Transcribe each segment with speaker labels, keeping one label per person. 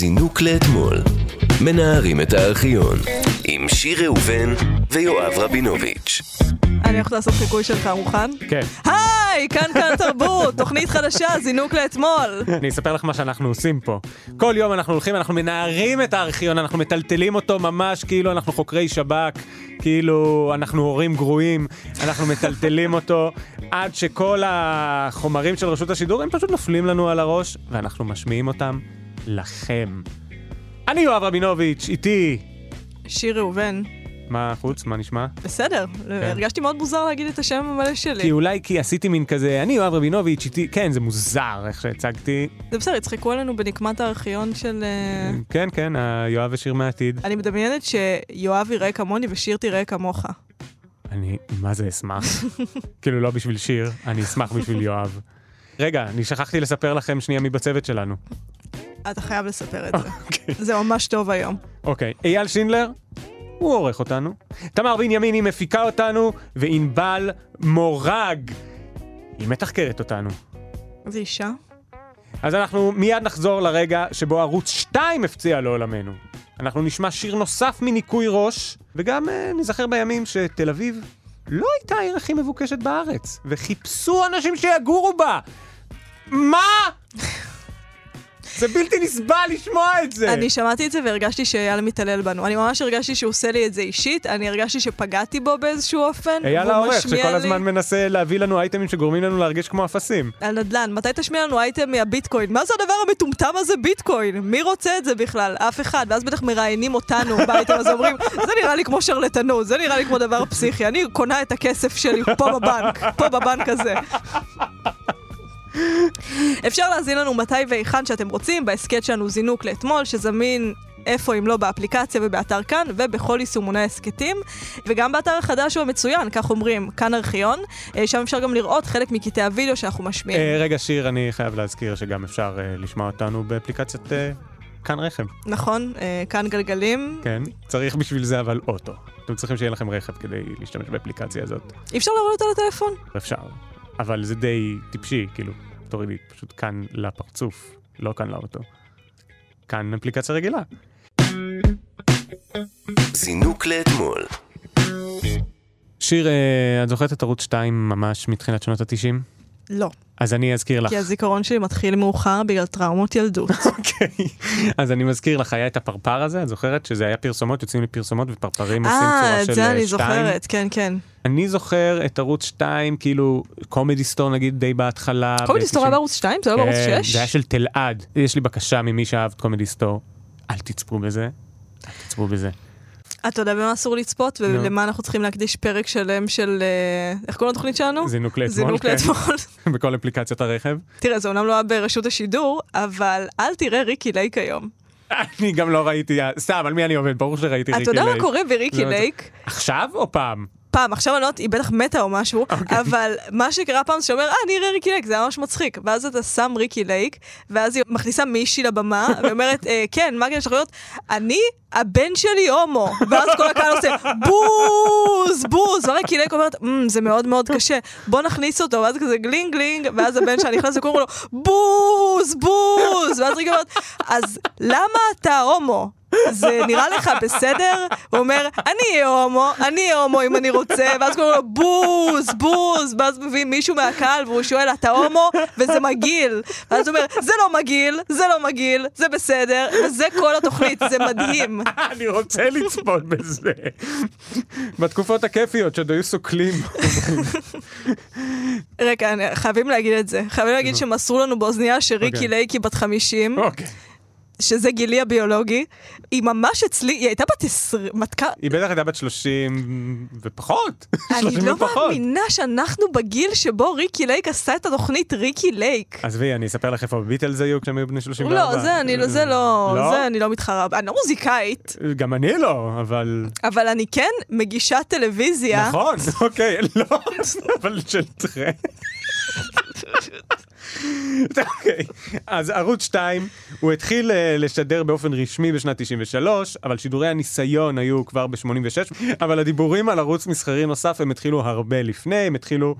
Speaker 1: זינוק לאתמול. מנערים את הארכיון. עם שיר ראובן ויואב רבינוביץ'.
Speaker 2: אני הולכת לעשות חיקוי שלך, מוכן?
Speaker 3: כן.
Speaker 2: היי, כאן כאן תרבות, תוכנית חדשה, זינוק לאתמול.
Speaker 3: אני אספר לך מה שאנחנו עושים פה. כל יום אנחנו הולכים, אנחנו מנערים את הארכיון, אנחנו מטלטלים אותו ממש כאילו אנחנו חוקרי שב"כ, כאילו אנחנו הורים גרועים, אנחנו מטלטלים אותו עד שכל החומרים של רשות השידור הם פשוט נופלים לנו על הראש, ואנחנו משמיעים אותם לכם. אני יואב רבינוביץ', איתי.
Speaker 2: שיר ראובן.
Speaker 3: מה חוץ? מה נשמע?
Speaker 2: בסדר, הרגשתי מאוד מוזר להגיד את השם המלא שלי.
Speaker 3: כי אולי כי עשיתי מין כזה, אני יואב רבינוביץ', איתי, כן, זה מוזר איך שהצגתי.
Speaker 2: זה בסדר, יצחקו עלינו בנקמת הארכיון של... אה,
Speaker 3: כן, כן, היואב ושיר מהעתיד.
Speaker 2: אני מדמיינת שיואב יראה כמוני ושיר תראה כמוך.
Speaker 3: אני, מה זה אשמח? כאילו לא בשביל שיר, אני אשמח בשביל יואב. רגע, אני שכחתי לספר לכם שנייה מי בצוות שלנו.
Speaker 2: אתה חייב לספר את זה. זה ממש טוב היום.
Speaker 3: אוקיי, אייל שינדלר, הוא עורך אותנו. תמר בנימיני מפיקה אותנו, וענבל מורג, היא מתחקרת אותנו.
Speaker 2: איזה אישה?
Speaker 3: אז אנחנו מיד נחזור לרגע שבו ערוץ 2 הפציע לעולמנו. אנחנו נשמע שיר נוסף מניקוי ראש, וגם אה, נזכר בימים שתל אביב לא הייתה העיר הכי מבוקשת בארץ, וחיפשו אנשים שיגורו בה. מה? זה בלתי נסבל לשמוע את זה.
Speaker 2: אני שמעתי את זה והרגשתי שאייל מתעלל בנו. אני ממש הרגשתי שהוא עושה לי את זה אישית, אני הרגשתי שפגעתי בו באיזשהו אופן.
Speaker 3: אייל העורך, שכל
Speaker 2: לי-
Speaker 3: הזמן מנסה להביא לנו אייטמים שגורמים לנו להרגיש כמו אפסים.
Speaker 2: על נדל"ן, מתי תשמיע לנו אייטם מהביטקוין? מה זה הדבר המטומטם הזה ביטקוין? מי רוצה את זה בכלל? אף אחד. ואז בטח מראיינים אותנו באייטם הזה, אומרים, זה נראה לי כמו שרלטנות, זה נראה לי כמו דבר פסיכי, אני קונה את הכסף שלי פה בבנק, פה בבנק הזה. אפשר להזין לנו מתי והיכן שאתם רוצים, בהסכת שלנו זינוק לאתמול, שזמין איפה אם לא באפליקציה ובאתר כאן, ובכל יישומוני ההסכתים, וגם באתר החדש הוא המצוין, כך אומרים, כאן ארכיון, אה, שם אפשר גם לראות חלק מקטעי הוידאו שאנחנו משמיעים.
Speaker 3: אה, רגע, שיר, אני חייב להזכיר שגם אפשר אה, לשמוע אותנו באפליקציית אה, כאן רכב.
Speaker 2: נכון, אה, כאן גלגלים.
Speaker 3: כן, צריך בשביל זה אבל אוטו. אתם צריכים שיהיה לכם רכב כדי להשתמש באפליקציה הזאת.
Speaker 2: אי אפשר להוריד אותה לטלפון?
Speaker 3: אפשר. אבל זה די טיפשי, כאילו, תורידי פשוט כאן לפרצוף, לא כאן לאוטו. כאן אפליקציה רגילה.
Speaker 1: זינוק לאתמול.
Speaker 3: שיר, אה, את זוכרת את ערוץ 2 ממש מתחילת שנות ה-90?
Speaker 2: לא,
Speaker 3: אז אני אזכיר לך.
Speaker 2: כי הזיכרון שלי מתחיל מאוחר בגלל טראומות ילדות.
Speaker 3: אוקיי. אז אני מזכיר לך, היה את הפרפר הזה, את זוכרת? שזה היה פרסומות, יוצאים לי פרסומות ופרפרים עושים
Speaker 2: אה,
Speaker 3: צורה
Speaker 2: את
Speaker 3: של
Speaker 2: זה
Speaker 3: אה,
Speaker 2: אני
Speaker 3: שתיים.
Speaker 2: זוכרת, כן, כן.
Speaker 3: אני זוכר את ערוץ 2, כאילו, קומדי סטור נגיד די בהתחלה.
Speaker 2: קומדי סטור היה בערוץ 2? זה לא בערוץ
Speaker 3: כן,
Speaker 2: 6?
Speaker 3: זה היה של תלעד. יש לי בקשה ממי שאהב את קומדי סטור, אל תצפו בזה. אל תצפו בזה.
Speaker 2: אתה יודע במה אסור לצפות. ולמה אנחנו צריכים להקדיש פרק שלם של... אה, איך קוראים לתוכנית שלנו?
Speaker 3: זינוק לאתמול,
Speaker 2: זינוק
Speaker 3: כן.
Speaker 2: לאתמול.
Speaker 3: בכל אפליקציות הרכב.
Speaker 2: תראה, זה אומנם לא היה ברשות השידור, אבל אל תראה ריקי לייק היום.
Speaker 3: אני גם לא ראיתי, סתם, על מי אני עובד? ברור שראיתי ריקי
Speaker 2: אתה יודע
Speaker 3: לייק.
Speaker 2: מה קורה בריקי
Speaker 3: לא,
Speaker 2: לייק?
Speaker 3: עכשיו או פעם?
Speaker 2: פעם, עכשיו אני לא יודעת, היא בטח מתה או משהו,
Speaker 3: אוקיי.
Speaker 2: אבל מה שקרה פעם, שאומר, אה, אני אראה ריקי לייק, זה היה ממש מצחיק. ואז אתה שם ריקי לייק, ואז היא מכניסה מישהי לבמה, ואומרת, "אה, כן, מה יש לך להיות? אני, הבן שלי הומו. ואז כל הקהל עושה, בוז, בוז. וריקי לייק אומרת, "אמ, זה מאוד מאוד קשה, בוא נכניס אותו. ואז כזה גלינג גלינג, ואז הבן שלה נכנס וקוראים לו, בוז, בוז. ואז ריקי אומרת, אז למה אתה הומו? זה נראה לך בסדר? הוא אומר, אני אהיה הומו, אני אהיה הומו אם אני רוצה, ואז קוראים לו בוז, בוז, ואז מביאים מישהו מהקהל והוא שואל, אתה הומו? וזה מגעיל. ואז הוא אומר, זה לא מגעיל, זה לא מגעיל, זה בסדר, וזה כל התוכנית, זה מדהים.
Speaker 3: אני רוצה לצפות בזה. בתקופות הכיפיות שעוד היו סוקלים.
Speaker 2: רגע, חייבים להגיד את זה. חייבים להגיד שמסרו לנו באוזנייה שריקי
Speaker 3: אוקיי.
Speaker 2: לייק היא בת 50,
Speaker 3: אוקיי.
Speaker 2: שזה גילי הביולוגי. היא ממש אצלי, היא הייתה בת 20, מתקה...
Speaker 3: היא בטח הייתה בת 30 ופחות.
Speaker 2: אני
Speaker 3: 30
Speaker 2: לא
Speaker 3: ופחות.
Speaker 2: מאמינה שאנחנו בגיל שבו ריקי לייק עשתה את התוכנית ריקי לייק.
Speaker 3: עזבי, אני אספר לך איפה הביטלס היו כשהם היו בני 34.
Speaker 2: לא, זה אני לא, זה לא,
Speaker 3: לא?
Speaker 2: זה אני לא מתחרה, אני לא מוזיקאית,
Speaker 3: גם אני לא, אבל...
Speaker 2: אבל אני כן מגישת טלוויזיה.
Speaker 3: נכון, אוקיי, לא, אבל של טרנד. אוקיי, אז ערוץ 2, הוא התחיל אה, לשדר באופן רשמי בשנת 93, אבל שידורי הניסיון היו כבר ב-86, אבל הדיבורים על ערוץ מסחרי נוסף הם התחילו הרבה לפני, הם התחילו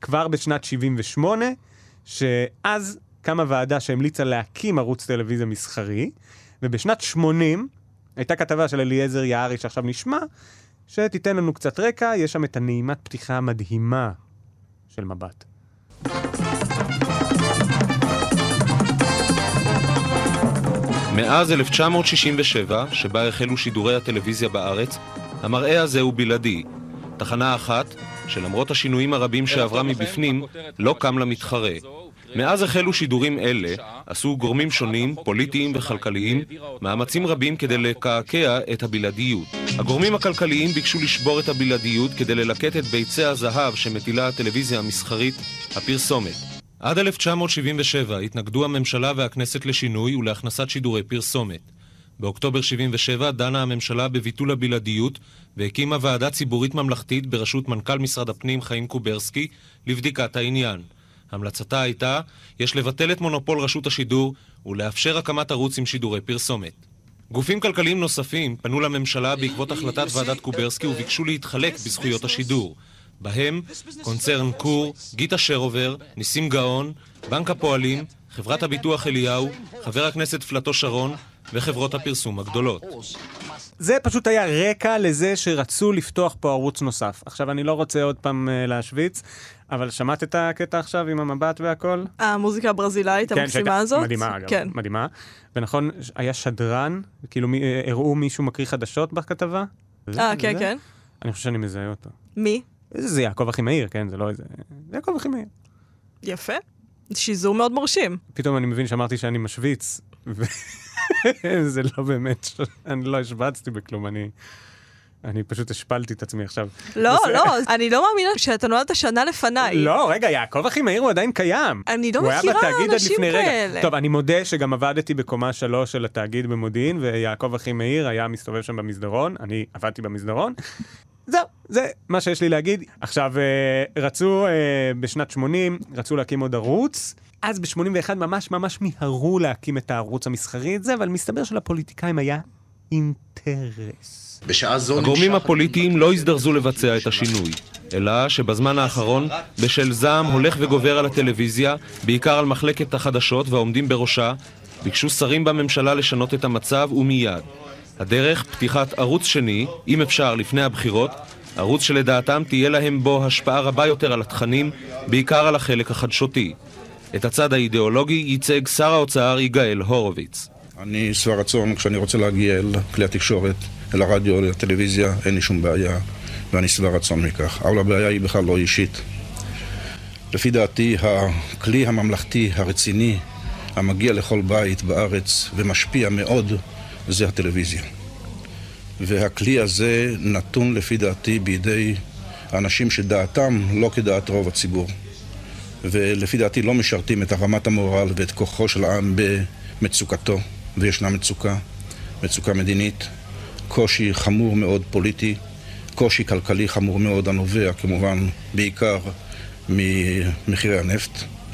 Speaker 3: כבר בשנת 78, שאז קמה ועדה שהמליצה להקים ערוץ טלוויזיה מסחרי, ובשנת 80 הייתה כתבה של אליעזר יערי שעכשיו נשמע, שתיתן לנו קצת רקע, יש שם את הנעימת פתיחה המדהימה של מבט.
Speaker 4: מאז 1967, שבה החלו שידורי הטלוויזיה בארץ, המראה הזה הוא בלעדי. תחנה אחת, שלמרות השינויים הרבים שעברה מבפנים, לא קם לה מתחרה. מאז החלו שידורים אלה, עשו גורמים שונים, פוליטיים וכלכליים, מאמצים רבים כדי לקעקע את הבלעדיות. הגורמים הכלכליים ביקשו לשבור את הבלעדיות כדי ללקט את ביצי הזהב שמטילה הטלוויזיה המסחרית, הפרסומת. עד 1977 התנגדו הממשלה והכנסת לשינוי ולהכנסת שידורי פרסומת. באוקטובר 77 דנה הממשלה בביטול הבלעדיות והקימה ועדה ציבורית ממלכתית בראשות מנכ"ל משרד הפנים חיים קוברסקי לבדיקת העניין. המלצתה הייתה, יש לבטל את מונופול רשות השידור ולאפשר הקמת ערוץ עם שידורי פרסומת. גופים כלכליים נוספים פנו לממשלה בעקבות החלטת ועדת קוברסקי וביקשו להתחלק בזכויות השידור. בהם קונצרן קור, גיטה שרובר, ניסים גאון, בנק הפועלים, חברת הביטוח אליהו, חבר הכנסת פלטו שרון וחברות הפרסום הגדולות.
Speaker 3: זה פשוט היה רקע לזה שרצו לפתוח פה ערוץ נוסף. עכשיו, אני לא רוצה עוד פעם uh, להשוויץ, אבל שמעת את הקטע עכשיו עם המבט והכל?
Speaker 2: המוזיקה הברזילאית
Speaker 3: כן,
Speaker 2: המקסימה הזאת?
Speaker 3: מדהימה, אגב.
Speaker 2: כן.
Speaker 3: מדהימה. ונכון, היה שדרן, כאילו מי- אה, הראו מישהו מקריא חדשות בכתבה?
Speaker 2: אה, כן,
Speaker 3: זה?
Speaker 2: כן.
Speaker 3: אני חושב שאני מזהה אותו.
Speaker 2: מי?
Speaker 3: זה יעקב אחימאיר, כן? זה לא איזה... זה יעקב אחימאיר.
Speaker 2: יפה. שיזור מאוד מרשים.
Speaker 3: פתאום אני מבין שאמרתי שאני משוויץ, וזה לא באמת, אני לא השבצתי בכלום, אני... אני פשוט השפלתי את עצמי עכשיו.
Speaker 2: לא. לא, אני לא מאמינה שאתה נולדת שנה לפניי.
Speaker 3: לא, רגע, יעקב אחימאיר הוא עדיין קיים.
Speaker 2: אני לא מכירה אנשים
Speaker 3: לפני רגע.
Speaker 2: כאלה.
Speaker 3: טוב, אני מודה שגם עבדתי בקומה שלוש של התאגיד במודיעין, ויעקב אחימאיר היה מסתובב שם במסדרון, אני עבדתי במסדרון. זהו, זה מה שיש לי להגיד. עכשיו, אה, רצו אה, בשנת 80, רצו להקים עוד ערוץ. אז ב-81 ממש ממש מיהרו להקים את הערוץ המסחרי הזה, אבל מסתבר שלפוליטיקאים היה אינטרס.
Speaker 5: בשעה זו
Speaker 4: הגורמים הפוליטיים לא הזדרזו לבצע את השינוי, אלא שבזמן האחרון, בשל זעם הולך וגובר על הטלוויזיה, בעיקר על מחלקת החדשות והעומדים בראשה, ביקשו שרים בממשלה לשנות את המצב ומיד. הדרך, פתיחת ערוץ שני, אם אפשר לפני הבחירות, ערוץ שלדעתם תהיה להם בו השפעה רבה יותר על התכנים, בעיקר על החלק החדשותי. את הצד האידיאולוגי ייצג שר האוצר יגאל הורוביץ.
Speaker 6: אני שבע רצון כשאני רוצה להגיע אל כלי התקשורת, אל הרדיו, אל הטלוויזיה, אין לי שום בעיה, ואני שבע רצון מכך. אבל הבעיה היא בכלל לא אישית. לפי דעתי, הכלי הממלכתי הרציני, המגיע לכל בית בארץ ומשפיע מאוד, זה הטלוויזיה. והכלי הזה נתון לפי דעתי בידי אנשים שדעתם לא כדעת רוב הציבור. ולפי דעתי לא משרתים את הרמת המורל ואת כוחו של העם במצוקתו, וישנה מצוקה, מצוקה מדינית, קושי חמור מאוד פוליטי, קושי כלכלי חמור מאוד הנובע כמובן בעיקר ממחירי הנפט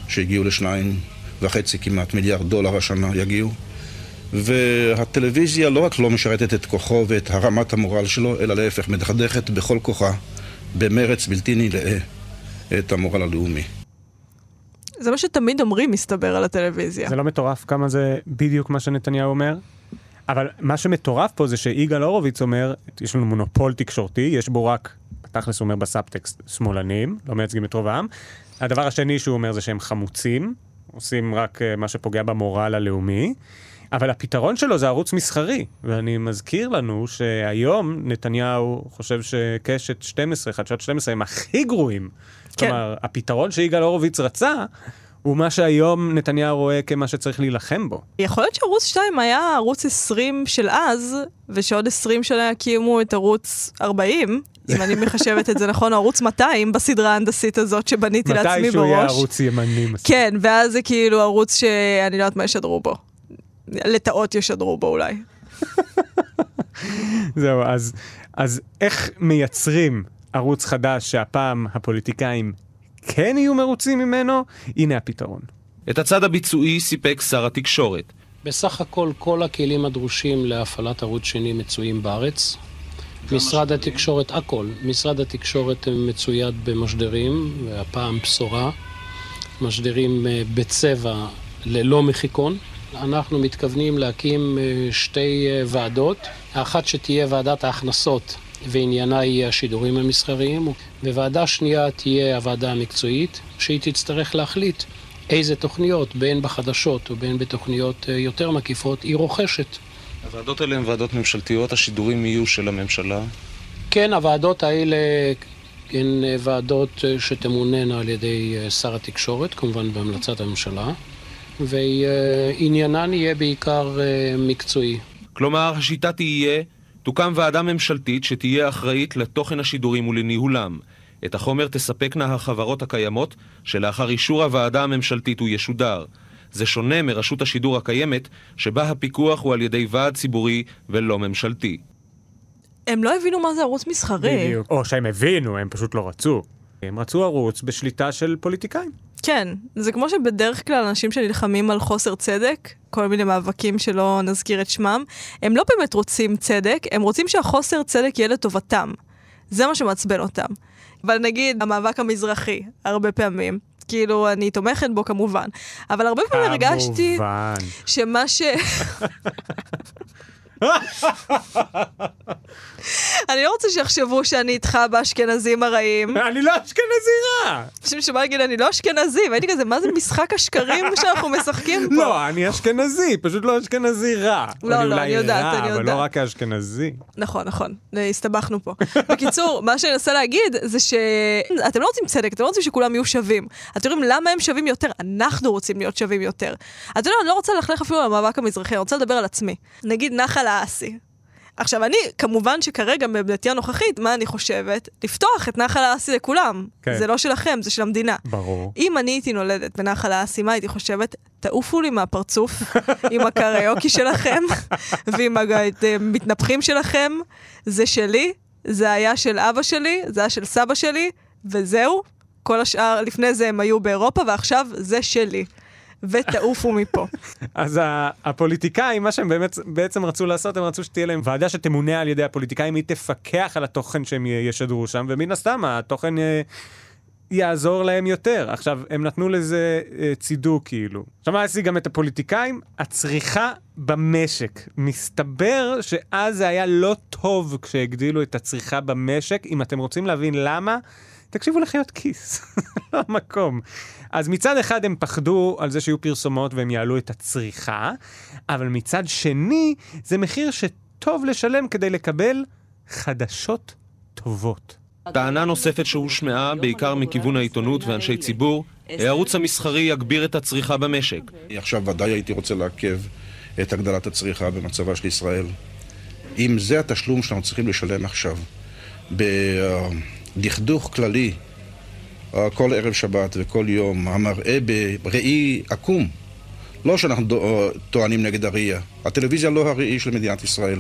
Speaker 6: שהגיעו לשניים וחצי כמעט מיליארד דולר השנה יגיעו והטלוויזיה לא רק לא משרתת את כוחו ואת הרמת המורל שלו, אלא להפך, מדכדכת בכל כוחה, במרץ בלתי נלאה, את המורל הלאומי.
Speaker 2: זה מה שתמיד אומרים, מסתבר, על הטלוויזיה.
Speaker 3: זה לא מטורף כמה זה בדיוק מה שנתניהו אומר? אבל מה שמטורף פה זה שיגאל הורוביץ אומר, יש לנו מונופול תקשורתי, יש בו רק, בתכלס הוא אומר בסאבטקסט, שמאלנים, לא מייצגים את רוב העם. הדבר השני שהוא אומר זה שהם חמוצים, עושים רק אה, מה שפוגע במורל הלאומי. אבל הפתרון שלו זה ערוץ מסחרי, ואני מזכיר לנו שהיום נתניהו חושב שקשת 12, חדשות 12 הם הכי גרועים.
Speaker 2: כן.
Speaker 3: כלומר, הפתרון שיגאל הורוביץ רצה, הוא מה שהיום נתניהו רואה כמה שצריך להילחם בו.
Speaker 2: יכול להיות שערוץ 2 היה ערוץ 20 של אז, ושעוד 20 שנה יקימו את ערוץ 40, אם אני מחשבת את זה נכון, או ערוץ 200 בסדרה ההנדסית הזאת שבניתי לעצמי בראש.
Speaker 3: מתישהו יהיה ערוץ ימני מספיק.
Speaker 2: כן, ואז זה כאילו ערוץ שאני לא יודעת מה ישדרו בו. לטאות ישדרו בו אולי.
Speaker 3: זהו, אז, אז איך מייצרים ערוץ חדש שהפעם הפוליטיקאים כן יהיו מרוצים ממנו? הנה הפתרון.
Speaker 4: את הצד הביצועי סיפק שר התקשורת.
Speaker 7: בסך הכל כל הכלים הדרושים להפעלת ערוץ שני מצויים בארץ. משרד התקשורת, הכל. משרד התקשורת מצויד במשדרים, והפעם בשורה. משדרים אה, בצבע ללא מחיקון. אנחנו מתכוונים להקים אה, שתי אה, ועדות, האחת שתהיה ועדת ההכנסות ועניינה יהיה השידורים המסחריים, וועדה שנייה תהיה הוועדה המקצועית, שהיא תצטרך להחליט איזה תוכניות, בין בחדשות ובין בתוכניות אה, יותר מקיפות, היא רוכשת.
Speaker 4: הוועדות האלה הן ועדות ממשלתיות, השידורים יהיו של הממשלה.
Speaker 7: כן, הוועדות האלה הן ועדות שתמוננה על ידי שר התקשורת, כמובן בהמלצת הממשלה, ועניינן יהיה בעיקר מקצועי.
Speaker 4: כלומר, השיטה תהיה, תוקם ועדה ממשלתית שתהיה אחראית לתוכן השידורים ולניהולם. את החומר תספקנה החברות הקיימות, שלאחר אישור הוועדה הממשלתית הוא ישודר. זה שונה מרשות השידור הקיימת, שבה הפיקוח הוא על ידי ועד ציבורי ולא ממשלתי.
Speaker 2: הם לא הבינו מה זה ערוץ מסחרי.
Speaker 3: בדיוק. או שהם הבינו, הם פשוט לא רצו. הם רצו ערוץ בשליטה של פוליטיקאים.
Speaker 2: כן, זה כמו שבדרך כלל אנשים שנלחמים על חוסר צדק, כל מיני מאבקים שלא נזכיר את שמם, הם לא באמת רוצים צדק, הם רוצים שהחוסר צדק יהיה לטובתם. זה מה שמעצבן אותם. אבל נגיד, המאבק המזרחי, הרבה פעמים, כאילו, אני תומכת בו כמובן, אבל הרבה פעמים הרגשתי
Speaker 3: כמובן.
Speaker 2: שמה ש... אני לא רוצה שיחשבו שאני איתך באשכנזים הרעים.
Speaker 3: אני לא אשכנזי רע!
Speaker 2: אנשים שבא להגיד, אני לא אשכנזי, והייתי כזה, מה זה משחק השקרים שאנחנו משחקים פה?
Speaker 3: לא, אני אשכנזי, פשוט לא אשכנזי רע.
Speaker 2: לא, לא, אני יודעת, אני
Speaker 3: אבל
Speaker 2: יודעת.
Speaker 3: לא רק האשכנזי.
Speaker 2: נכון, נכון, הסתבכנו פה. בקיצור, מה שאני מנסה להגיד זה שאתם לא רוצים צדק, אתם לא רוצים שכולם יהיו שווים. אתם יודעים למה הם שווים יותר? אנחנו רוצים להיות שווים יותר. אתה יודע, אני לא רוצה ללכלך אפילו על המאבק המזרחי, אני רוצה לדבר על עצמי. נגיד נחל האסי. עכשיו, אני, כמובן שכרגע, בעמדתי הנוכחית, מה אני חושבת? לפתוח את נחל האסי לכולם.
Speaker 3: כן.
Speaker 2: זה לא שלכם, זה של המדינה.
Speaker 3: ברור.
Speaker 2: אם אני הייתי נולדת בנחל האסי, מה הייתי חושבת? תעופו לי מהפרצוף עם הקריוקי שלכם ועם המתנפחים שלכם. זה שלי, זה היה של אבא שלי, זה היה של סבא שלי, וזהו. כל השאר, לפני זה הם היו באירופה, ועכשיו זה שלי. ותעופו מפה.
Speaker 3: אז הפוליטיקאים, מה שהם באמת בעצם רצו לעשות, הם רצו שתהיה להם ועדה שתמונה על ידי הפוליטיקאים, היא תפקח על התוכן שהם ישדרו שם, ומן הסתם התוכן אה, יעזור להם יותר. עכשיו, הם נתנו לזה אה, צידוק כאילו. עכשיו, מה עשי גם את הפוליטיקאים? הצריכה במשק. מסתבר שאז זה היה לא טוב כשהגדילו את הצריכה במשק. אם אתם רוצים להבין למה, תקשיבו לחיות כיס, לא המקום. אז מצד אחד הם פחדו על זה שיהיו פרסומות והם יעלו את הצריכה, אבל מצד שני, זה מחיר שטוב לשלם כדי לקבל חדשות טובות.
Speaker 4: טענה נוספת שהושמעה, בעיקר מכיוון העיתונות ואנשי ציבור, הערוץ המסחרי יגביר את הצריכה במשק.
Speaker 6: עכשיו ודאי הייתי רוצה לעכב את הגדלת הצריכה במצבה של ישראל. אם זה התשלום שאנחנו צריכים לשלם עכשיו, בדכדוך כללי, כל ערב שבת וכל יום, המראה בראי עקום, לא שאנחנו טוענים נגד הראייה, הטלוויזיה לא הראי של מדינת ישראל.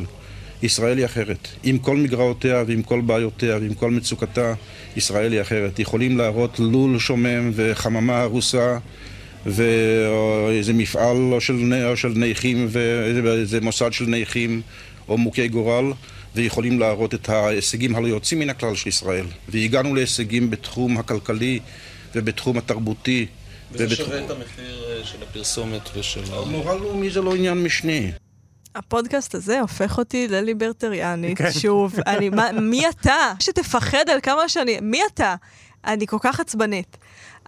Speaker 6: ישראל היא אחרת. עם כל מגרעותיה ועם כל בעיותיה ועם כל מצוקתה, ישראל היא אחרת. יכולים להראות לול שומם וחממה הרוסה ואיזה מפעל של, של נכים ואיזה מוסד של נכים או מוכי גורל ויכולים להראות את ההישגים הלא יוצאים מן הכלל של ישראל. והגענו להישגים בתחום הכלכלי ובתחום התרבותי. ובתחום-
Speaker 4: את המחיר אה, של הפרסומת ושל...
Speaker 6: מורל לאומי זה לא עניין משני.
Speaker 2: הפודקאסט הזה הופך אותי לליברטריאנית, שוב, אני, מה, מי אתה? שתפחד על כמה שאני, מי אתה? אני כל כך עצבנית.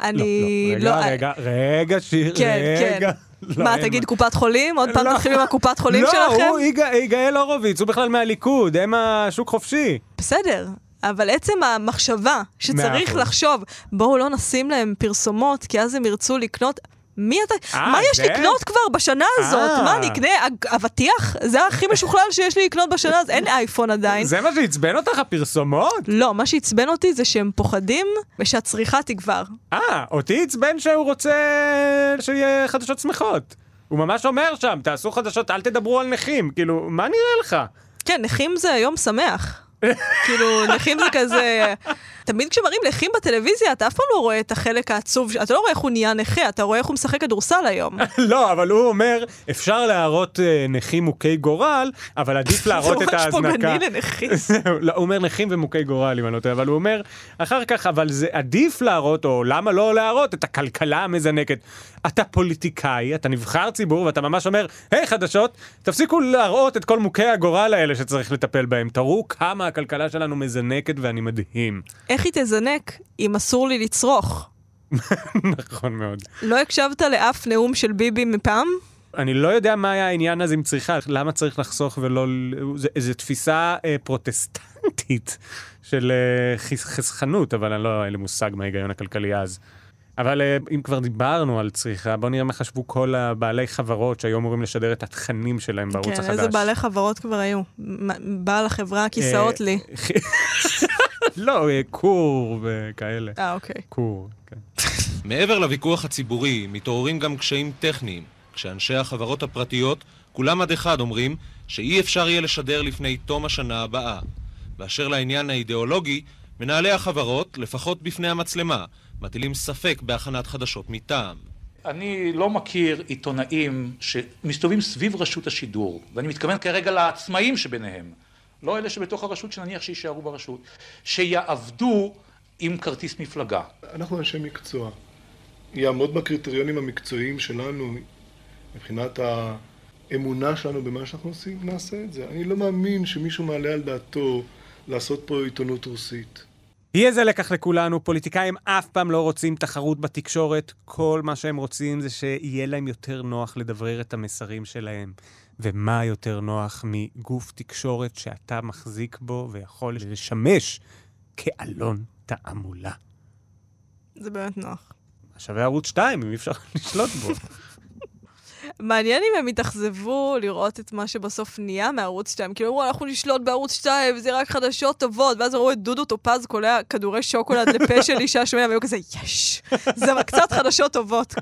Speaker 2: אני
Speaker 3: לא, לא, רגע, רגע, רגע, שיר,
Speaker 2: כן,
Speaker 3: רגע.
Speaker 2: כן.
Speaker 3: לא,
Speaker 2: מה, תגיד קופת חולים? עוד פעם
Speaker 3: לא.
Speaker 2: תתחיל עם הקופת חולים שלכם?
Speaker 3: לא, הוא יגאל- הורוביץ, הוא בכלל מהליכוד, הם השוק חופשי.
Speaker 2: בסדר, אבל עצם המחשבה שצריך. לחשוב, בואו לא נשים להם פרסומות, כי אז הם ירצו לקנות. מי אתה?
Speaker 3: אה,
Speaker 2: מה יש? לקנות כבר בשנה הזאת?
Speaker 3: אה.
Speaker 2: מה, אני אקנה אבטיח? זה הכי משוכלל שיש לי לקנות בשנה הזאת. אין אייפון עדיין.
Speaker 3: זה מה שעצבן אותך, הפרסומות?
Speaker 2: לא, מה שעצבן אותי זה שהם פוחדים ושהצריכה תגבר.
Speaker 3: אה, אותי עצבן שהוא רוצה שיהיה חדשות שמחות. הוא ממש אומר שם, תעשו חדשות, אל תדברו על נכים. כאילו, מה נראה לך?
Speaker 2: כן, נכים זה יום שמח. כאילו, נכים זה כזה... תמיד כשמראים נכים בטלוויזיה, אתה אף פעם לא רואה את החלק העצוב, אתה לא רואה איך הוא נהיה נכה, אתה רואה איך הוא משחק כדורסל היום.
Speaker 3: לא, אבל הוא אומר, אפשר להראות אה, נכים מוכי גורל, אבל עדיף להראות את
Speaker 2: זה ממש
Speaker 3: ההזנקה.
Speaker 2: פוגעני לנכים.
Speaker 3: לא, הוא אומר נכים ומוכי גורל, אם אני לא טועה, אבל הוא אומר, אחר כך, אבל זה עדיף להראות, או למה לא להראות את הכלכלה המזנקת. אתה פוליטיקאי, אתה נבחר ציבור, ואתה ממש אומר, היי חדשות, תפסיקו להראות את כל מוכי הגורל האלה שצריך לטפל בהם. תראו כמה הכלכלה שלנו מזנקת ואני מדהים.
Speaker 2: איך היא תזנק אם אסור לי לצרוך?
Speaker 3: נכון מאוד.
Speaker 2: לא הקשבת לאף נאום של ביבי מפעם?
Speaker 3: אני לא יודע מה היה העניין הזה עם צריכה, למה צריך לחסוך ולא... איזו תפיסה אה, פרוטסטנטית של אה, חס, חסכנות, אבל אני לא, אין לי מושג מה ההיגיון הכלכלי אז. אבל אה, אם כבר דיברנו על צריכה, בוא נראה מה חשבו כל הבעלי חברות שהיו אמורים לשדר את התכנים שלהם בערוץ
Speaker 2: כן,
Speaker 3: החדש.
Speaker 2: איזה בעלי חברות כבר היו? בעל החברה, כיסאות
Speaker 3: אה,
Speaker 2: לי.
Speaker 3: לא, אה, קור וכאלה.
Speaker 2: אה, אוקיי.
Speaker 3: קור, כן.
Speaker 4: מעבר לוויכוח הציבורי, מתעוררים גם קשיים טכניים, כשאנשי החברות הפרטיות, כולם עד אחד אומרים שאי אפשר יהיה לשדר לפני תום השנה הבאה. באשר לעניין האידיאולוגי, מנהלי החברות, לפחות בפני המצלמה, מטילים ספק בהכנת חדשות מטעם.
Speaker 5: אני לא מכיר עיתונאים שמסתובבים סביב רשות השידור, ואני מתכוון כרגע לעצמאים שביניהם, לא אלה שבתוך הרשות שנניח שיישארו ברשות, שיעבדו עם כרטיס מפלגה.
Speaker 8: אנחנו אנשי מקצוע. יעמוד בקריטריונים המקצועיים שלנו מבחינת האמונה שלנו במה שאנחנו עושים, נעשה את זה. אני לא מאמין שמישהו מעלה על דעתו לעשות פה עיתונות רוסית.
Speaker 3: יהיה זה לקח לכולנו, פוליטיקאים אף פעם לא רוצים תחרות בתקשורת, כל מה שהם רוצים זה שיהיה להם יותר נוח לדברר את המסרים שלהם. ומה יותר נוח מגוף תקשורת שאתה מחזיק בו ויכול לשמש כעלון תעמולה.
Speaker 2: זה באמת נוח.
Speaker 3: שווה ערוץ 2 אם אי אפשר לשלוט בו.
Speaker 2: מעניין אם הם יתאכזבו לראות את מה שבסוף נהיה מערוץ 2. כאילו אמרו, אנחנו נשלוט בערוץ 2, וזה רק חדשות טובות. ואז ראו את דודו טופז קולע כדורי שוקולד לפה של אישה שומע, והיו כזה, יש, זה קצת חדשות טובות.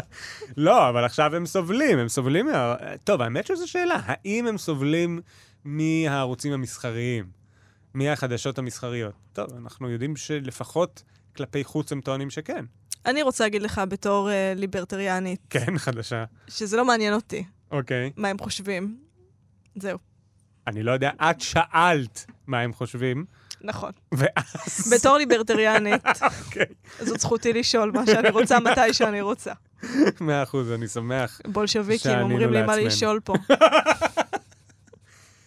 Speaker 3: לא, אבל עכשיו הם סובלים, הם סובלים מה... טוב, האמת שזו שאלה, האם הם סובלים מהערוצים המסחריים, מהחדשות המסחריות? טוב, אנחנו יודעים שלפחות כלפי חוץ הם טוענים שכן.
Speaker 2: אני רוצה להגיד לך בתור uh, ליברטריאנית,
Speaker 3: כן, חדשה.
Speaker 2: שזה לא מעניין אותי
Speaker 3: אוקיי.
Speaker 2: מה הם חושבים. זהו,
Speaker 3: אני לא יודע, את שאלת מה הם חושבים,
Speaker 2: נכון.
Speaker 3: ואז...
Speaker 2: בתור ליברטריאנית,
Speaker 3: אוקיי.
Speaker 2: זאת זכותי לשאול מה שאני רוצה, מתי שאני רוצה.
Speaker 3: מאה אחוז, אני שמח.
Speaker 2: בולשביקים
Speaker 3: שענינו
Speaker 2: אומרים לי מה. לשאול פה.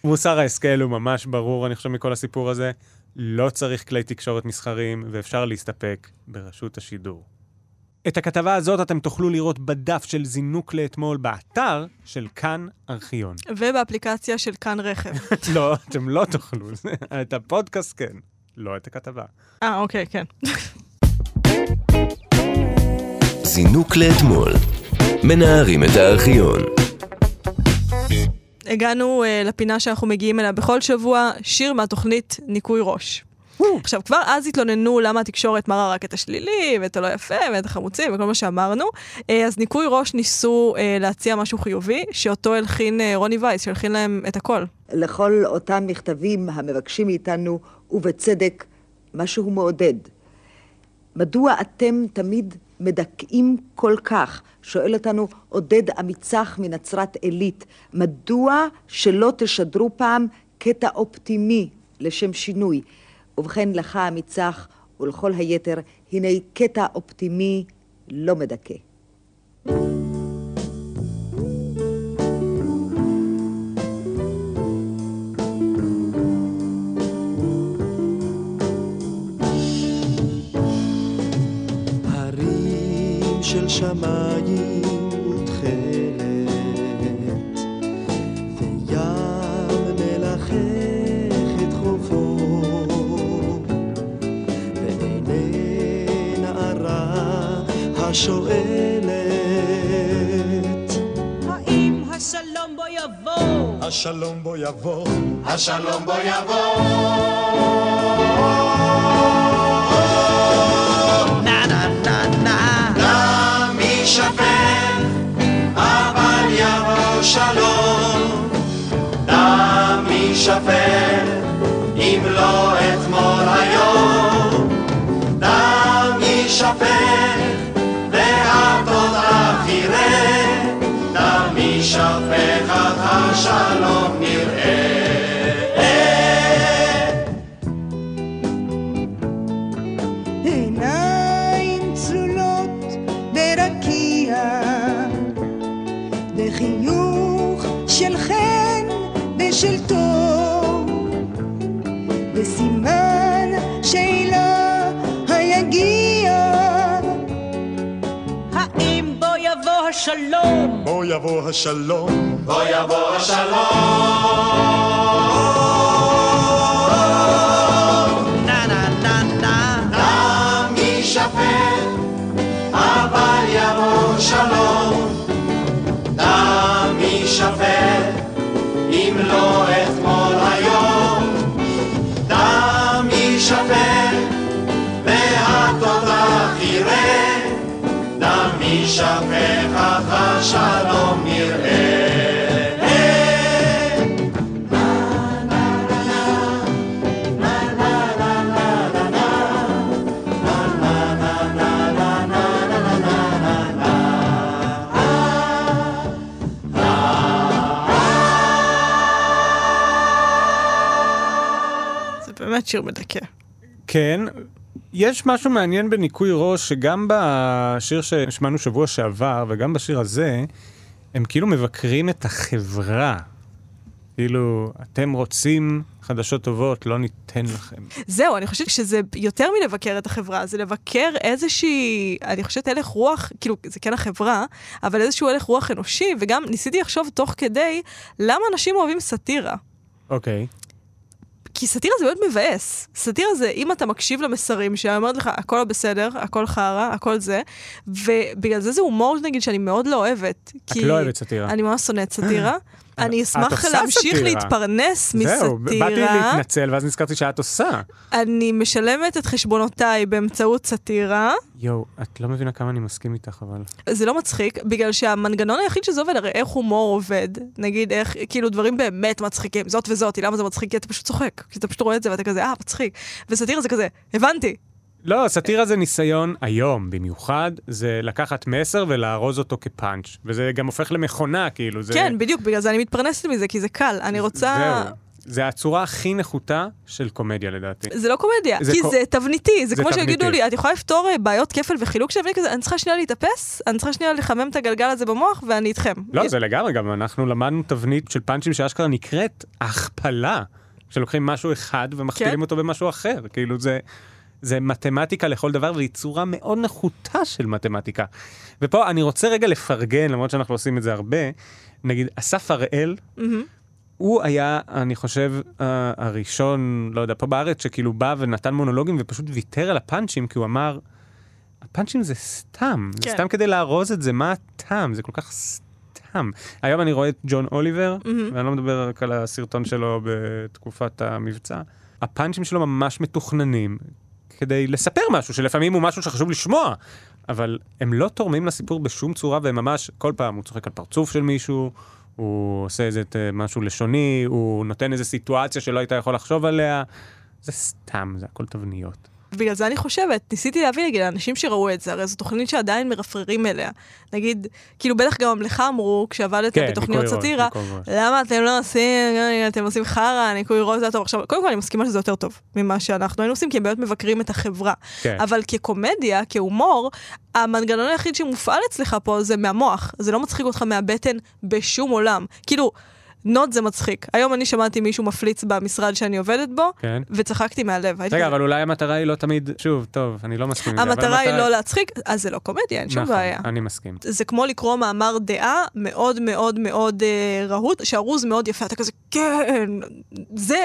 Speaker 3: מוסר ההשכל הוא ממש ברור, אני חושב, מכל הסיפור הזה. לא צריך כלי תקשורת מסחריים, ואפשר להסתפק ברשות השידור. את הכתבה הזאת אתם תוכלו לראות בדף של זינוק לאתמול באתר של כאן ארכיון.
Speaker 2: ובאפליקציה של כאן רכב.
Speaker 3: לא, אתם לא תוכלו, את הפודקאסט כן, לא את הכתבה.
Speaker 2: אה, אוקיי, כן.
Speaker 1: זינוק לאתמול. מנערים את הארכיון.
Speaker 2: הגענו uh, לפינה שאנחנו מגיעים אליה בכל שבוע, שיר מהתוכנית ניקוי ראש. עכשיו, כבר אז התלוננו למה התקשורת מראה רק את השלילי, ואת הלא יפה, ואת החמוצים, וכל מה שאמרנו. אה, אז ניקוי ראש ניסו אה, להציע משהו חיובי, שאותו הלחין אה, רוני וייס, שהלחין להם את הכל.
Speaker 9: לכל אותם מכתבים המבקשים מאיתנו, ובצדק, משהו מעודד. מדוע אתם תמיד מדכאים כל כך? שואל אותנו עודד אמיצח מנצרת עילית. מדוע שלא תשדרו פעם קטע אופטימי לשם שינוי? ובכן, לך אמיצח ולכל היתר, הנה קטע אופטימי לא מדכא.
Speaker 10: שמיים
Speaker 11: השלום בו יבוא,
Speaker 10: השלום בו נה נה נה נה, דם יישפל, אבל יבוא שלום, דם יישפל, אם לא אתמול היום, דם יישפל, והטוב אף יראה, דם יישפך עד השלום
Speaker 11: השלום?
Speaker 10: בוא יבוא השלום.
Speaker 11: בוא יבוא
Speaker 10: השלום. נה נה נה נה.
Speaker 11: דם יישפט, אבל יבוא שלום. דם יישפט, אם לא אתמול היום. דם יישפט, אך השלום נראה.
Speaker 2: באמת שיר מדכא.
Speaker 3: כן, יש משהו מעניין בניקוי ראש, שגם בשיר שהשמענו שבוע שעבר, וגם בשיר הזה, הם כאילו מבקרים את החברה. כאילו, אתם רוצים חדשות טובות, לא ניתן לכם.
Speaker 2: זהו, אני חושבת שזה יותר מלבקר את החברה, זה לבקר איזושהי, אני חושבת הלך רוח, כאילו, זה כן החברה, אבל איזשהו הלך רוח אנושי, וגם ניסיתי לחשוב תוך כדי, למה אנשים אוהבים סאטירה?
Speaker 3: אוקיי.
Speaker 2: כי סאטירה זה באמת מבאס. סאטירה זה אם אתה מקשיב למסרים שלה, אומרת לך, הכל לא בסדר, הכל חרא, הכל זה, ובגלל זה זה הומור, נגיד, שאני מאוד לא אוהבת.
Speaker 3: את לא אוהבת סאטירה.
Speaker 2: אני ממש שונאת סאטירה. אני אשמח להמשיך
Speaker 3: סאטירה.
Speaker 2: להתפרנס מסאטירה.
Speaker 3: זהו, באתי להתנצל, ואז נזכרתי שאת עושה.
Speaker 2: אני משלמת את חשבונותיי באמצעות סאטירה.
Speaker 3: יואו, את לא מבינה כמה אני מסכים איתך, אבל...
Speaker 2: זה לא מצחיק, בגלל שהמנגנון היחיד שזה עובד, הרי איך הומור עובד. נגיד, איך, כאילו, דברים באמת מצחיקים, זאת וזאת, למה זה מצחיק? כי אתה פשוט צוחק. כי אתה פשוט רואה את זה ואתה כזה, אה, מצחיק. וסאטירה זה כזה, הבנתי.
Speaker 3: לא, סאטירה זה ניסיון היום במיוחד, זה לקחת מסר ולארוז אותו כפאנץ', וזה גם הופך למכונה, כאילו, זה...
Speaker 2: כן, בדיוק, בגלל זה אני מתפרנסת מזה, כי זה קל. אני רוצה...
Speaker 3: זהו. זה הצורה הכי נחותה של קומדיה לדעתי.
Speaker 2: זה לא קומדיה,
Speaker 3: זה
Speaker 2: כי
Speaker 3: קו-
Speaker 2: זה תבניתי, זה
Speaker 3: זה
Speaker 2: כמו שיגידו
Speaker 3: תבניתי.
Speaker 2: לי, את יכולה לפתור אה, בעיות כפל וחילוק שאני כזה, אני צריכה שנייה להתאפס, אני צריכה שנייה לחמם את הגלגל הזה במוח, ואני איתכם.
Speaker 3: לא, זה לגמרי, גם אנחנו למדנו תבנית של פאנצ'ים שאשכרה נקראת הכפלה, שלוקחים משהו אחד ומכפילים
Speaker 2: כן.
Speaker 3: אותו במשהו אחר, כאילו זה... זה מתמטיקה לכל דבר, והיא צורה מאוד נחותה של מתמטיקה. ופה אני רוצה רגע לפרגן, למרות שאנחנו עושים את זה הרבה, נגיד, אסף הראל,
Speaker 2: מהמם.
Speaker 3: הוא היה, אני חושב, הראשון, לא יודע, פה בארץ, שכאילו בא ונתן מונולוגים ופשוט ויתר על הפאנצ'ים, כי הוא אמר, הפאנצ'ים זה סתם, זה
Speaker 2: כן.
Speaker 3: סתם כדי לארוז את זה, מה הטעם? זה כל כך סתם. היום אני רואה את ג'ון אוליבר,
Speaker 2: מהמם.
Speaker 3: ואני לא מדבר רק על הסרטון שלו בתקופת המבצע, הפאנצ'ים שלו ממש מתוכננים כדי לספר משהו, שלפעמים הוא משהו שחשוב לשמוע, אבל הם לא תורמים לסיפור בשום צורה, והם ממש, כל פעם הוא צוחק על פרצוף של מישהו, הוא עושה איזה אה, משהו לשוני, הוא נותן איזה סיטואציה שלא היית יכול לחשוב עליה. זה סתם, זה הכל תבניות.
Speaker 2: בגלל זה אני חושבת, ניסיתי להבין, נגיד, לאנשים שראו את זה, הרי זו תוכנית שעדיין מרפררים אליה. נגיד, כאילו בטח גם לך אמרו, כשעבדת
Speaker 3: כן,
Speaker 2: בתוכניות סאטירה. למה אתם לא עושים, אתם עושים חרא, ניקוי ראש זה טוב. עכשיו, קודם כל אני מסכימה שזה יותר טוב ממה שאנחנו היינו עושים, כי הם באמת מבקרים את החברה.
Speaker 3: כן.
Speaker 2: אבל כקומדיה, כהומור, המנגנון היחיד שמופעל אצלך פה זה מהמוח. זה לא מצחיק אותך מהבטן בשום עולם. כאילו, נוד זה מצחיק. היום אני שמעתי מישהו מפליץ במשרד שאני עובדת בו,
Speaker 3: כן.
Speaker 2: וצחקתי מהלב.
Speaker 3: רגע, אבל אולי המטרה היא לא תמיד, שוב, טוב, אני לא מסכים עם זה,
Speaker 2: המטרה היא לא להצחיק, אז זה לא קומדיה, אין שום
Speaker 3: נכון,
Speaker 2: בעיה.
Speaker 3: אני מסכים.
Speaker 2: זה כמו לקרוא מאמר דעה מאוד מאוד מאוד אה, רהוט, שארוז מאוד יפה, אתה כזה, כן, זה,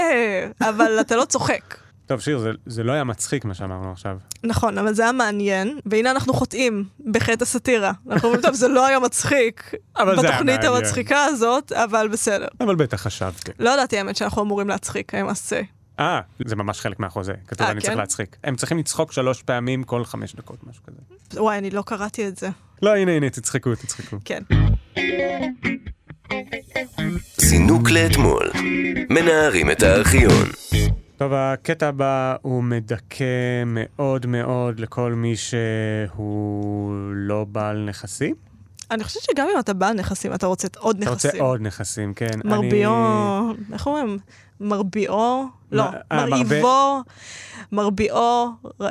Speaker 2: אבל אתה לא צוחק.
Speaker 3: טוב, שיר, זה, זה לא היה מצחיק מה שאמרנו עכשיו.
Speaker 2: נכון, אבל זה היה מעניין, והנה אנחנו חוטאים בחטא הסאטירה. אנחנו אומרים, טוב, זה לא היה מצחיק בתוכנית. המצחיקה הזאת, אבל בסדר.
Speaker 3: אבל בטח חשבתי.
Speaker 2: לא ידעתי האמת שאנחנו אמורים להצחיק, say.
Speaker 3: אה, זה ממש חלק מהחוזה. כתוב,
Speaker 2: אה,
Speaker 3: אני
Speaker 2: כן?
Speaker 3: צריך להצחיק. הם צריכים לצחוק שלוש פעמים כל חמש דקות, משהו כזה.
Speaker 2: וואי, אני לא קראתי את זה.
Speaker 3: לא, הנה, הנה, תצחקו, תצחקו.
Speaker 2: כן.
Speaker 1: זינוק לאתמול. מנערים את הארכיון.
Speaker 3: טוב, הקטע הבא הוא מדכא מאוד מאוד לכל מי שהוא לא בעל נכסים.
Speaker 2: אני חושבת שגם אם אתה בעל נכסים, אתה רוצה עוד
Speaker 3: אתה
Speaker 2: נכסים.
Speaker 3: רוצה עוד נכסים, כן.
Speaker 2: מרביעו,
Speaker 3: אני-
Speaker 2: איך אומרים? מרביעו? לא,
Speaker 3: אה,
Speaker 2: מרהיבו, מרביעו, ר-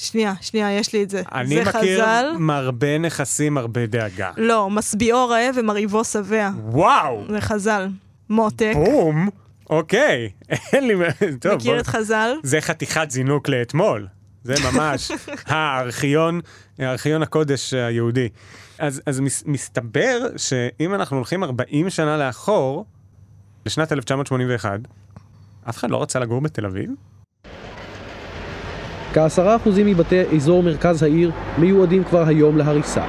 Speaker 2: שנייה, שנייה, יש לי את זה.
Speaker 3: אני
Speaker 2: זה
Speaker 3: מכיר
Speaker 2: חז"ל.
Speaker 3: מרבה נכסים, הרבה דאגה.
Speaker 2: לא, משביעו רעב ומרעיבו שבע.
Speaker 3: וואו!
Speaker 2: זה חז"ל. מותק.
Speaker 3: בום! אוקיי. אין לי... טוב,
Speaker 2: מכיר
Speaker 3: בוא-
Speaker 2: את חז"ל?
Speaker 3: זה חתיכת זינוק לאתמול. זה ממש הארכיון, הארכיון הקודש היהודי. אז, אז מס, מסתבר שאם אנחנו הולכים 40 שנה לאחור, לשנת 1981, אף אחד לא רצה לגור בתל אביב?
Speaker 12: כעשרה אחוזים מבתי אזור מרכז העיר מיועדים כבר היום להריסה.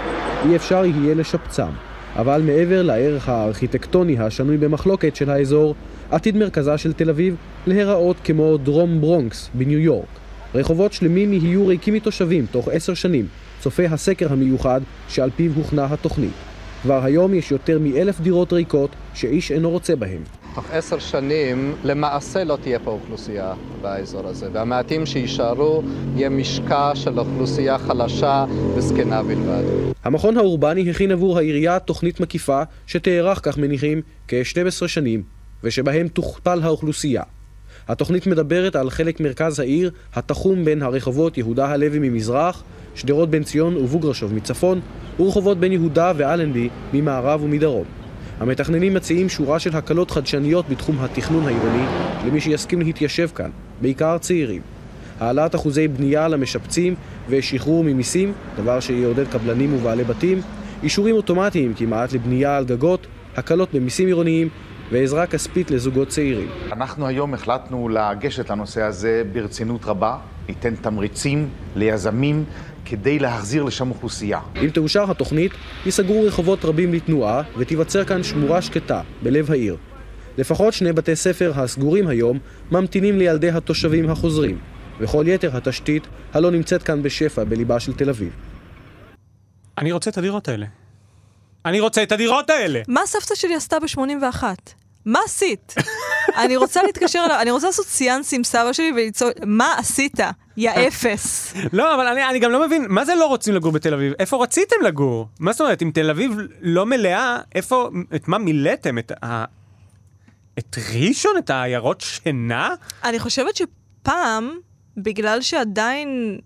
Speaker 12: אי אפשר יהיה לשפצם. אבל מעבר לערך הארכיטקטוני השנוי במחלוקת של האזור, עתיד מרכזה של תל אביב להיראות כמו דרום ברונקס בניו יורק. רחובות שלמים יהיו ריקים מתושבים תוך עשר שנים, צופה הסקר המיוחד שעל פיו הוכנה התוכנית. כבר היום יש יותר מאלף דירות ריקות שאיש אינו רוצה בהן.
Speaker 13: תוך עשר שנים למעשה לא תהיה פה אוכלוסייה באזור הזה, והמעטים שיישארו יהיה משקע של אוכלוסייה חלשה וזקנה בלבד.
Speaker 12: המכון האורבני הכין עבור העירייה תוכנית מקיפה שתארך, כך מניחים, כ-12 שנים, ושבהם תוכפל האוכלוסייה. התוכנית מדברת על חלק מרכז העיר התחום בין הרחובות יהודה הלוי ממזרח, שדרות בן ציון ובוגרשוב מצפון, ורחובות בן יהודה ואלנבי ממערב ומדרום. המתכננים מציעים שורה של הקלות חדשניות בתחום התכנון העירוני למי שיסכים להתיישב כאן, בעיקר צעירים. העלאת אחוזי בנייה למשפצים ושחרור ממיסים, דבר שיעודד קבלנים ובעלי בתים, אישורים אוטומטיים כמעט לבנייה על גגות, הקלות במיסים עירוניים ועזרה כספית לזוגות צעירים.
Speaker 14: אנחנו היום החלטנו לגשת לנושא הזה ברצינות רבה, ניתן תמריצים ליזמים כדי להחזיר לשם אוכלוסייה.
Speaker 12: אם תאושר התוכנית, ייסגרו רחובות רבים לתנועה ותיווצר כאן שמורה שקטה בלב העיר. לפחות שני בתי ספר הסגורים היום ממתינים לילדי התושבים החוזרים, וכל יתר התשתית הלא נמצאת כאן בשפע בליבה של תל אביב.
Speaker 3: אני רוצה את הדירות האלה. אני רוצה את הדירות האלה!
Speaker 2: מה סבתא שלי עשתה ב-81? מה עשית? אני רוצה להתקשר אליו, אני רוצה לעשות סיאנס עם סבא שלי ולצעוק, מה עשית? יא אפס.
Speaker 3: לא, אבל אני, אני גם לא מבין, מה זה לא רוצים לגור בתל אביב? איפה רציתם לגור? מה זאת אומרת, אם תל אביב לא מלאה, איפה, את מה מילאתם? את ה... את ראשון? את העיירות שינה?
Speaker 2: אני חושבת שפעם, בגלל שעדיין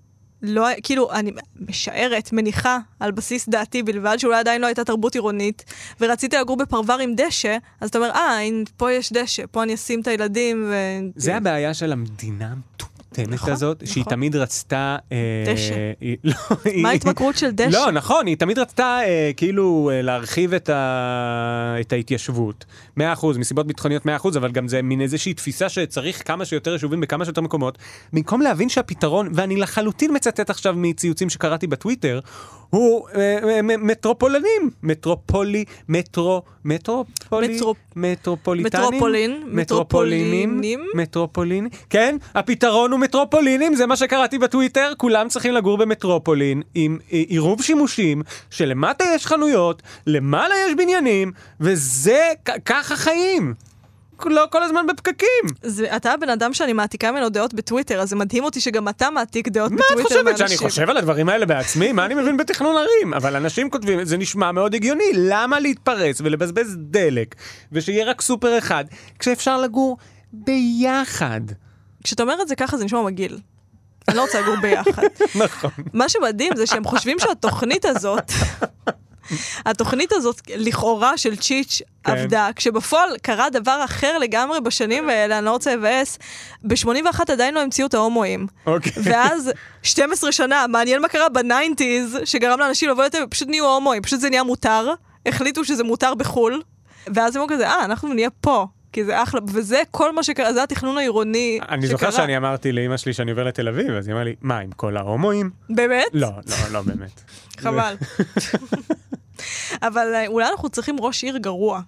Speaker 2: לא, כאילו, אני משערת, מניחה, על בסיס דעתי בלבד, שאולי עדיין לא הייתה תרבות עירונית, ורציתי לגור בפרבר עם דשא, אז אתה אומר, אה, פה יש דשא, פה אני אשים את הילדים, ו...
Speaker 3: זה הבעיה של המדינה המטומטמת
Speaker 2: נכון,
Speaker 3: הזאת, שהיא
Speaker 2: נכון.
Speaker 3: תמיד רצתה... אה,
Speaker 2: דשא.
Speaker 3: היא- לא,
Speaker 2: מה ההתמכרות של דשא?
Speaker 3: לא, נכון, היא תמיד רצתה אה, כאילו אה, להרחיב את, ה... את ההתיישבות. 100%, מסיבות ביטחוניות 100%, אבל גם זה מין איזושהי תפיסה שצריך כמה שיותר יישובים בכמה שיותר מקומות. במקום להבין שהפתרון, ואני לחלוטין מצטט עכשיו מציוצים שקראתי בטוויטר, הוא אה, אה, מטרופולנים, מטרופולי, מטרו, מטרופולי,
Speaker 2: מטרו-
Speaker 3: מטרופוליטנים,
Speaker 2: מטרופולין,
Speaker 3: מטרופולינים. מטרופולין, כן, הפתרון הוא מטרופולינים, זה מה שקראתי בטוויטר, כולם צריכים לגור במטרופולין עם אה, עירוב שימושים, שלמטה יש חנויות, למעלה יש בניינים, וזה, ככה חיים. לא כל הזמן בפקקים.
Speaker 2: זה, אתה הבן אדם שאני מעתיקה ממנו דעות בטוויטר, אז זה מדהים אותי שגם אתה מעתיק דעות
Speaker 3: מה
Speaker 2: בטוויטר
Speaker 3: את חושבת,
Speaker 2: מאנשים.
Speaker 3: שאני חושב על הדברים האלה בעצמי? מה אני מבין בתכנון ערים? אבל אנשים כותבים, זה נשמע מאוד הגיוני, למה להתפרס ולבזבז דלק, ושיהיה רק סופר אחד, כשאפשר לגור ביחד?
Speaker 2: כשאתה אומר את זה ככה, זה נשמע מגעיל. אני לא רוצה לגור ביחד.
Speaker 3: נכון.
Speaker 2: מה שמדהים זה שהם חושבים שהתוכנית הזאת, התוכנית הזאת לכאורה של צ'יץ'
Speaker 3: כן.
Speaker 2: עבדה, כשבפועל קרה דבר אחר לגמרי בשנים האלה, אני לא רוצה לבאס, ב-81 עדיין לא המציאו את ההומואים.
Speaker 3: אוקיי.
Speaker 2: ואז 12 שנה, מעניין מה קרה בניינטיז, שגרם לאנשים לבוא לתל, פשוט נהיו הומואים, פשוט זה נהיה מותר, החליטו שזה מותר בחו"ל, ואז הם אמרו כזה, אה, אנחנו נהיה פה. כי זה אחלה, וזה כל מה שקרה, זה התכנון העירוני
Speaker 3: אני
Speaker 2: שקרה.
Speaker 3: זוכר שאני אמרתי לאמא שלי שאני עובר לתל אביב, אז היא אמרה לי, מה, עם כל ההומואים?
Speaker 2: באמת?
Speaker 3: לא, לא, לא באמת.
Speaker 2: חבל. אבל אה, אולי אנחנו צריכים ראש עיר גרוע.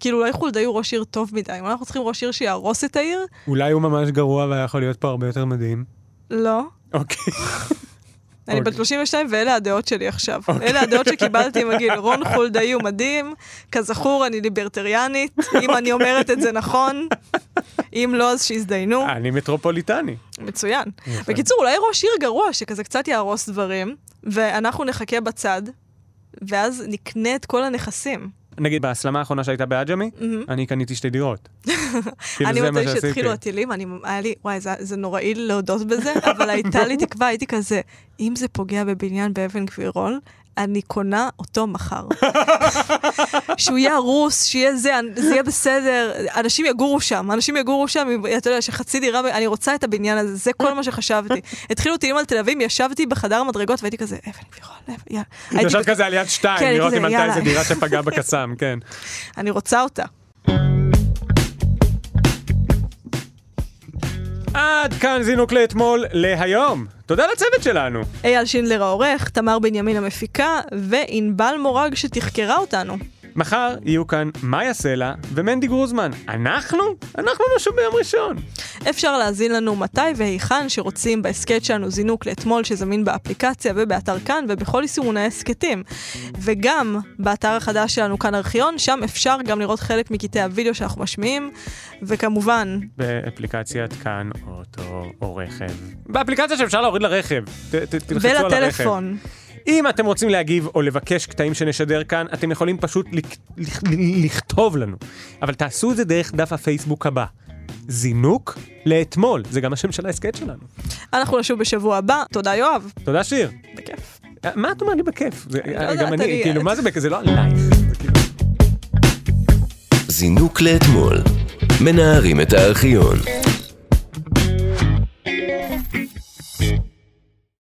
Speaker 2: כאילו, אולי חולדאי הוא ראש עיר טוב מדי, אולי אנחנו צריכים ראש עיר שיהרוס את העיר?
Speaker 3: אולי הוא ממש גרוע והיה יכול להיות פה הרבה יותר מדהים.
Speaker 2: לא.
Speaker 3: אוקיי.
Speaker 2: אני בת 32 ואלה הדעות שלי עכשיו. אלה הדעות שקיבלתי עם הגיל. רון חולדאי הוא מדהים, כזכור אני ליברטריאנית, אם אני אומרת את זה נכון, אם לא אז שיזדיינו.
Speaker 3: אני מטרופוליטני.
Speaker 2: מצוין. בקיצור, אולי ראש עיר גרוע שכזה קצת יהרוס דברים, ואנחנו נחכה בצד, ואז נקנה את כל הנכסים.
Speaker 3: נגיד בהסלמה האחרונה שהייתה בעג'מי. אני קניתי שתי דירות. כאילו,
Speaker 2: אני מתי
Speaker 3: שעשיתי.
Speaker 2: שהתחילו הטילים, אני, היה לי, וואי, זה נוראי להודות בזה, אבל הייתה לי תקווה, הייתי כזה, אם זה פוגע בבניין באבן גבירול, אני קונה אותו מחר. שהוא יהיה הרוס, שיהיה זה, זה יהיה בסדר, אנשים יגורו שם, אנשים יגורו שם, אתה יודע, שחצי דירה, אני רוצה את הבניין הזה, זה כל מה שחשבתי. התחילו טילים על תל אביב, ישבתי בחדר המדרגות והייתי כזה, אבן גבירול, אבן, יאללה.
Speaker 3: ישבת כזה על יד שתיים,
Speaker 2: כן,
Speaker 3: לראות אם עלתה. איזה דירה שפגעה בקסאם, כן.
Speaker 2: אני רוצה אותה.
Speaker 3: עד כאן זינוק לאתמול להיום. תודה לצוות שלנו.
Speaker 2: אייל שינדלר העורך, תמר בנימין המפיקה, וענבל מורג שתחקרה אותנו.
Speaker 3: מחר יהיו כאן מאיה סלע ומנדי גרוזמן. אנחנו? אנחנו נשוב ביום ראשון.
Speaker 2: אפשר להזין לנו מתי והיכן שרוצים בהסכת שלנו זינוק לאתמול שזמין באפליקציה ובאתר כאן ובכל יישומוני ההסכתים. וגם באתר החדש שלנו כאן ארכיון, שם אפשר גם לראות חלק מקטעי הוידאו שאנחנו משמיעים, וכמובן,
Speaker 3: באפליקציית כאן אוטו או רכב. באפליקציה שאפשר להוריד לרכב. ת- ת- תלחצו על הרכב.
Speaker 2: ולטלפון.
Speaker 3: אם אתם רוצים להגיב או לבקש קטעים שנשדר כאן, אתם יכולים פשוט לק- לכ- לכתוב לנו. אבל תעשו את זה דרך דף הפייסבוק הבא. זינוק לאתמול, זה גם השם של ההסכת שלנו.
Speaker 2: אנחנו נשוב בשבוע הבא. תודה יואב.
Speaker 3: תודה שיר.
Speaker 2: בכיף.
Speaker 3: מה את אומרת לי בכיף? זה-
Speaker 2: לא יודעת,
Speaker 3: גם אני,
Speaker 2: אני-
Speaker 3: כאילו, מה זה בכיף? זה לא עלייך.
Speaker 1: זינוק לאתמול. מנערים את הארכיון.